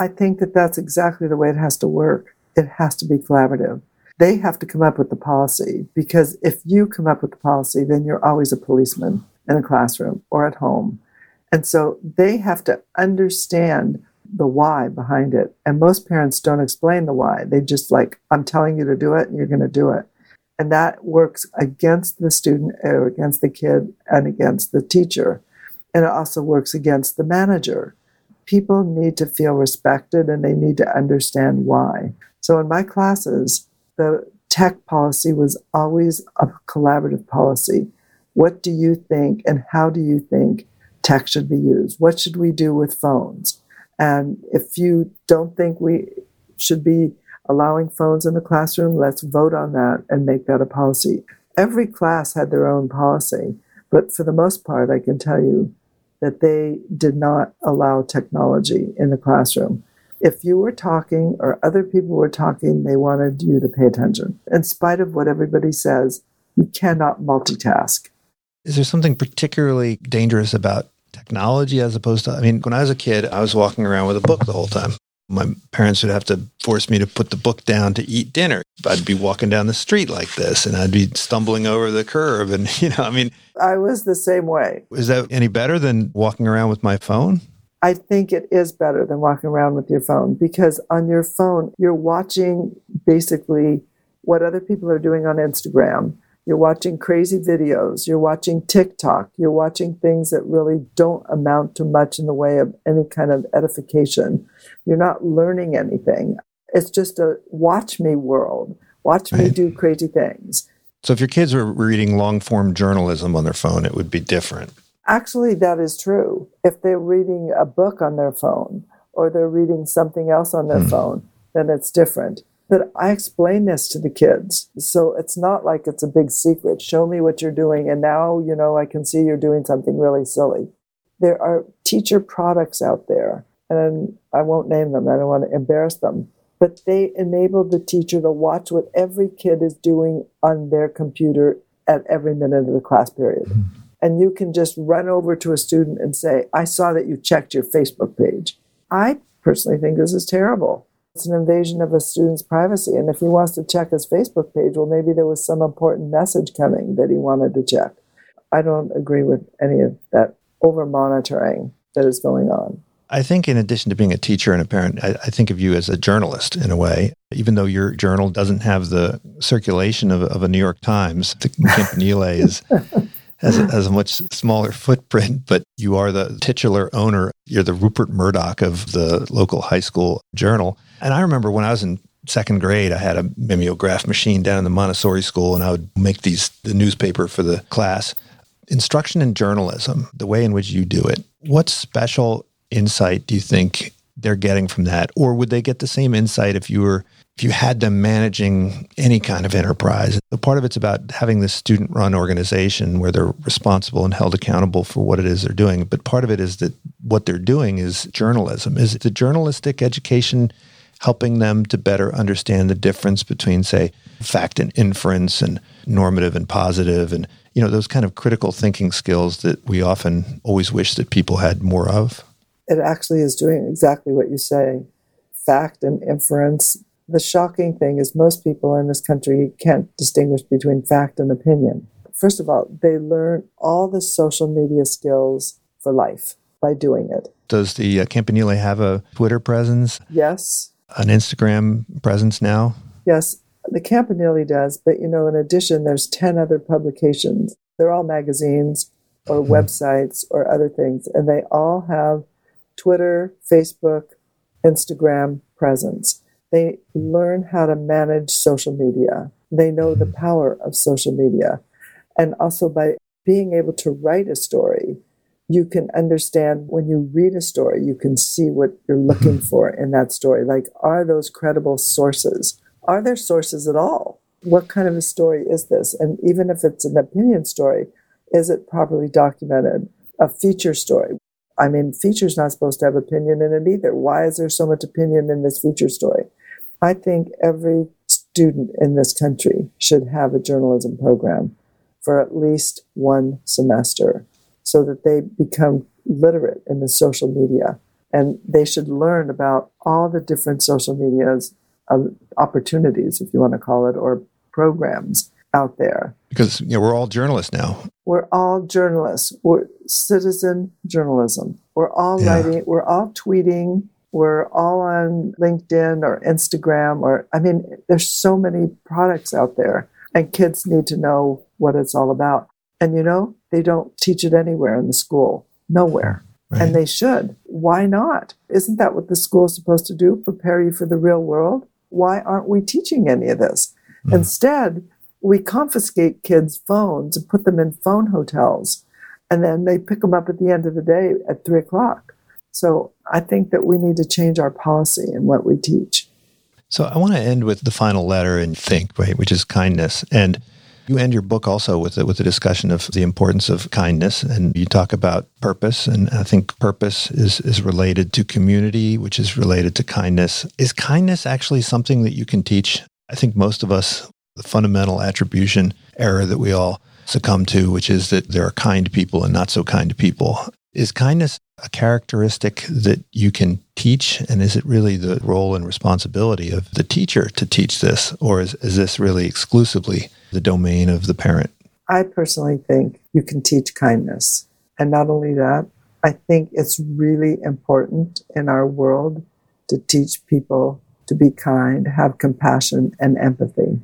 I think that that's exactly the way it has to work. It has to be collaborative. They have to come up with the policy because if you come up with the policy, then you're always a policeman in a classroom or at home and so they have to understand the why behind it. And most parents don't explain the why. They just like, I'm telling you to do it and you're going to do it. And that works against the student or against the kid and against the teacher. And it also works against the manager. People need to feel respected and they need to understand why. So in my classes, the tech policy was always a collaborative policy. What do you think and how do you think tech should be used? What should we do with phones? And if you don't think we should be allowing phones in the classroom, let's vote on that and make that a policy. Every class had their own policy, but for the most part, I can tell you that they did not allow technology in the classroom. If you were talking or other people were talking, they wanted you to pay attention. In spite of what everybody says, you cannot multitask. Is there something particularly dangerous about technology as opposed to, I mean, when I was a kid, I was walking around with a book the whole time. My parents would have to force me to put the book down to eat dinner. I'd be walking down the street like this and I'd be stumbling over the curb. And, you know, I mean, I was the same way. Is that any better than walking around with my phone? I think it is better than walking around with your phone because on your phone, you're watching basically what other people are doing on Instagram you're watching crazy videos. You're watching TikTok. You're watching things that really don't amount to much in the way of any kind of edification. You're not learning anything. It's just a watch me world. Watch right. me do crazy things. So if your kids were reading long form journalism on their phone, it would be different. Actually, that is true. If they're reading a book on their phone or they're reading something else on their hmm. phone, then it's different. But I explain this to the kids. So it's not like it's a big secret. Show me what you're doing. And now, you know, I can see you're doing something really silly. There are teacher products out there. and I won't name them, I don't want to embarrass them, but they enable the teacher to watch what every kid is doing on their computer at every minute of the class period. Mm-hmm. And you can just run over to a student and say, I saw that you checked your Facebook page. I personally think this is terrible. It's an invasion of a student's privacy. And if he wants to check his Facebook page, well, maybe there was some important message coming that he wanted to check. I don't agree with any of that over monitoring that is going on. I think, in addition to being a teacher and a parent, I, I, think of you as a journalist in a way. Even though your journal doesn't have the circulation of, of a New York Times, the Campanile is has a, hmm. has a much smaller footprint, but you are the titular owner. You're the Rupert Murdoch of the local high school journal. And I remember when I was in second grade, I had a mimeograph machine down in the Montessori school, and I would make these the newspaper for the class. Instruction in journalism, the way in which you do it. What special insight do you think they're getting from that, or would they get the same insight if you were if you had them managing any kind of enterprise. The part of it's about having this student run organization where they're responsible and held accountable for what it is they're doing. But part of it is that what they're doing is journalism. Is the journalistic education helping them to better understand the difference between, say, fact and inference and normative and positive and you know those kind of critical thinking skills that we often always wish that people had more of? It actually is doing exactly what you say. Fact and inference the shocking thing is most people in this country can't distinguish between fact and opinion. First of all, they learn all the social media skills for life by doing it. Does the uh, Campanile have a Twitter presence? Yes. An Instagram presence now? Yes, the Campanile does, but you know, in addition, there's 10 other publications. They're all magazines or mm-hmm. websites or other things, and they all have Twitter, Facebook, Instagram presence. They learn how to manage social media. They know the mm-hmm. power of social media. And also by being able to write a story, you can understand when you read a story, you can see what you're looking mm-hmm. for in that story. Like, are those credible sources? Are there sources at all? What kind of a story is this? And even if it's an opinion story, is it properly documented? A feature story. I mean, feature's not supposed to have opinion in it either. Why is there so much opinion in this feature story? I think every student in this country should have a journalism program for at least one semester so that they become literate in the social media. And they should learn about all the different social medias uh, opportunities if you want to call it or programs out there. Because you know, we're all journalists now. We're all journalists. We're citizen journalism. We're all yeah. writing we're all tweeting we're all on LinkedIn or Instagram, or I mean, there's so many products out there, and kids need to know what it's all about. And you know, they don't teach it anywhere in the school, nowhere. Right. And they should. Why not? Isn't that what the school is supposed to do? Prepare you for the real world? Why aren't we teaching any of this? Mm. Instead, we confiscate kids' phones and put them in phone hotels. And then they pick them up at the end of the day at three o'clock. So I think that we need to change our policy and what we teach. So I want to end with the final letter in Trick, right, which is kindness. And you end your book also with a, with a discussion of the importance of kindness, and you talk about purpose. And I think purpose is is related to community, which is related to kindness. Is kindness actually something that you can teach? I think most of us, the fundamental attribution error that we all succumb to, which is that there are kind people and not so kind people. Is kindness a characteristic that you can teach? And is it really the role and responsibility of the teacher to teach this? Or is, is this really exclusively the domain of the parent? I personally think you can teach kindness. And not only that, I think it's really important in our world to teach people to be kind, have compassion, and empathy.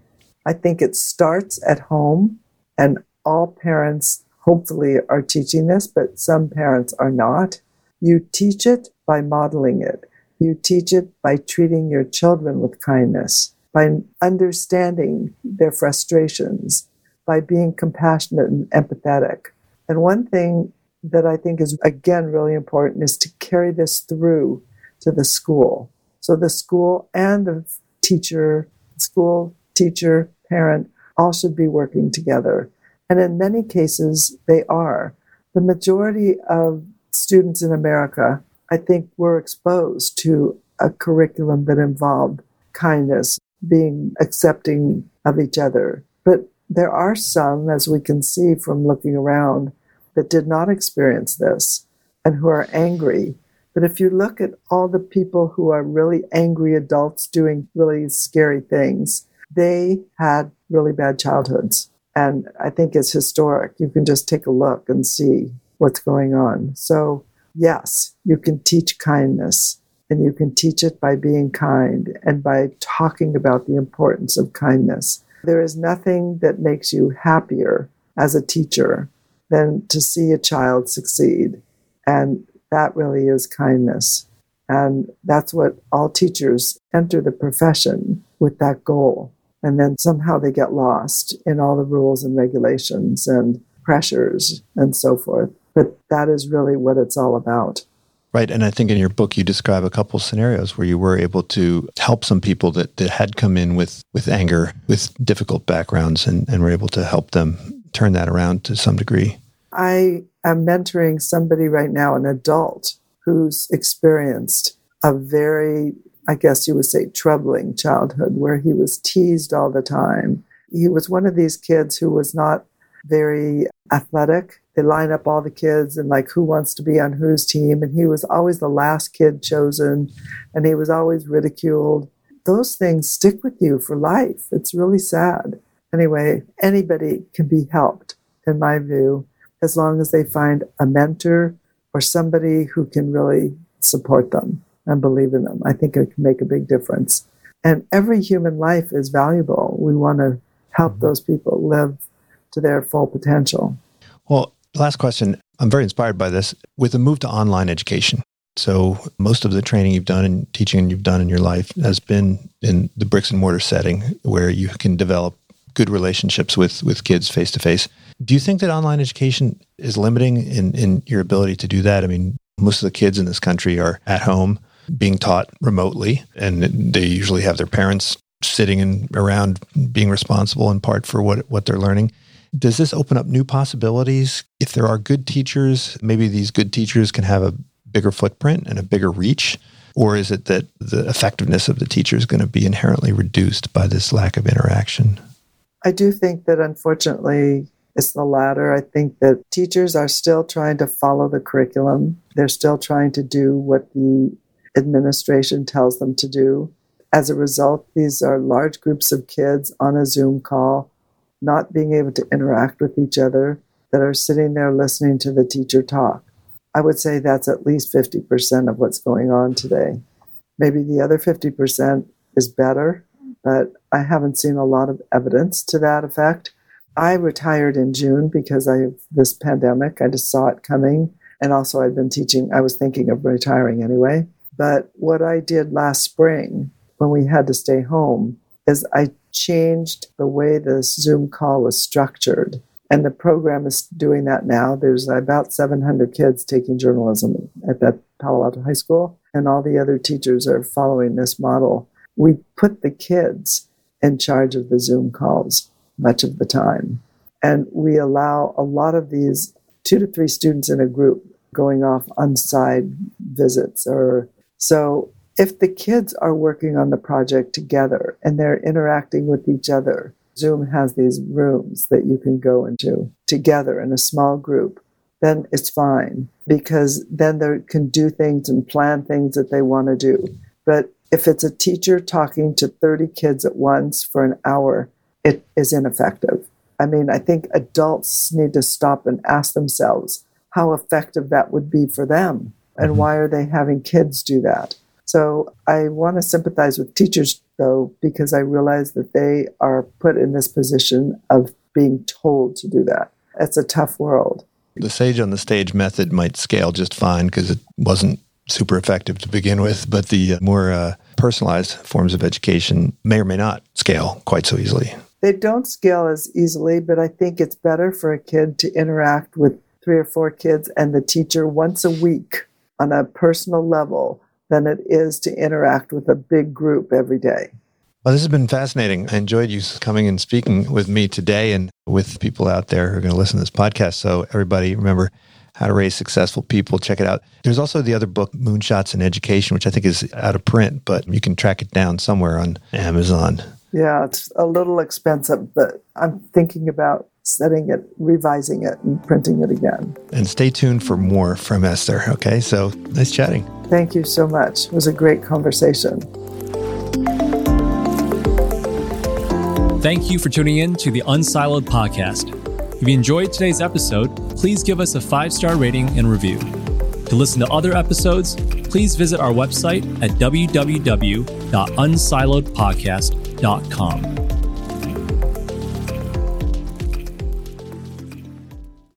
I think it starts at home, and all parents hopefully are teaching this, but some parents are not. You teach it by modeling it. You teach it by treating your children with kindness, by understanding their frustrations, by being compassionate and empathetic. And one thing that I think is, again, really important is to carry this through to the school. So the school and the teacher, school, teacher, parent, all should be working together. And in many cases, they are. The majority of students in America I think we're exposed to a curriculum that involved kindness, being accepting of each other. But there are some, as we can see from looking around, that did not experience this and who are angry. But if you look at all the people who are really angry adults doing really scary things, they had really bad childhoods. And I think it's historic. You can just take a look and see what's going on. So, yes, you can teach kindness and you can teach it by being kind and by talking about the importance of kindness. There is nothing that makes you happier as a teacher than to see a child succeed. And that really is kindness. And that's what all teachers enter the profession with that goal. And then somehow they get lost in all the rules and regulations and pressures and so forth. But that is really what it's all about. Right. And I think in your book, you describe a couple scenarios where you were able to help some people that, that had come in with, with anger, with difficult backgrounds, and, and were able to help them turn that around to some degree. I am mentoring somebody right now, an adult, who's experienced a very, I guess you would say, troubling childhood where he was teased all the time. He was one of these kids who was not very athletic. They line up all the kids and like who wants to be on whose team. And he was always the last kid chosen and he was always ridiculed. Those things stick with you for life. It's really sad. Anyway, anybody can be helped, in my view, as long as they find a mentor or somebody who can really support them and believe in them. I think it can make a big difference. And every human life is valuable. We want to help mm-hmm. those people live to their full potential. Well, last question. I'm very inspired by this with the move to online education. So, most of the training you've done and teaching you've done in your life has been in the bricks and mortar setting where you can develop good relationships with, with kids face to face. Do you think that online education is limiting in, in your ability to do that? I mean, most of the kids in this country are at home being taught remotely, and they usually have their parents sitting and around being responsible in part for what, what they're learning. Does this open up new possibilities? If there are good teachers, maybe these good teachers can have a bigger footprint and a bigger reach? Or is it that the effectiveness of the teacher is going to be inherently reduced by this lack of interaction? I do think that unfortunately it's the latter. I think that teachers are still trying to follow the curriculum, they're still trying to do what the administration tells them to do. As a result, these are large groups of kids on a Zoom call not being able to interact with each other, that are sitting there listening to the teacher talk. I would say that's at least 50% of what's going on today. Maybe the other 50% is better, but I haven't seen a lot of evidence to that effect. I retired in June because of this pandemic. I just saw it coming. And also, I'd been teaching, I was thinking of retiring anyway. But what I did last spring when we had to stay home is I changed the way the Zoom call was structured. And the program is doing that now. There's about 700 kids taking journalism at that Palo Alto High School, and all the other teachers are following this model. We put the kids in charge of the Zoom calls much of the time. And we allow a lot of these two to three students in a group going off on side visits or so if the kids are working on the project together and they're interacting with each other, Zoom has these rooms that you can go into together in a small group, then it's fine because then they can do things and plan things that they want to do. But if it's a teacher talking to 30 kids at once for an hour, it is ineffective. I mean, I think adults need to stop and ask themselves how effective that would be for them and mm-hmm. why are they having kids do that? So I want to sympathize with teachers, though, because I realize that they are put in this position of being told to do that. It's a tough world. The Sage on the Stage method might scale just fine because it wasn't super effective to begin with, but the uh, more uh, personalized forms of education may or may not scale quite so easily. They don't scale as easily, but I think it's better for a kid to interact with three or four kids and the teacher once a week on a personal level than it is to interact with a big group every day. Well, this has been fascinating. I enjoyed you coming and speaking with me today and with people out there who are going to listen to this podcast. So, everybody, remember how to raise successful people. Check it out. There's also the other book, Moonshots in Education, which I think is out of print, but you can track it down somewhere on Amazon. Yeah, it's a little expensive, but I'm thinking about setting it, revising it, and printing it again. And stay tuned for more from Esther. Okay, so nice chatting. Thank you so much. It was a great conversation. Thank you for tuning in to the Unsiloed podcast. If you enjoyed today's episode, please give us a five star rating and review. To listen to other episodes, please visit our website at www.unsiloedpodcast.com.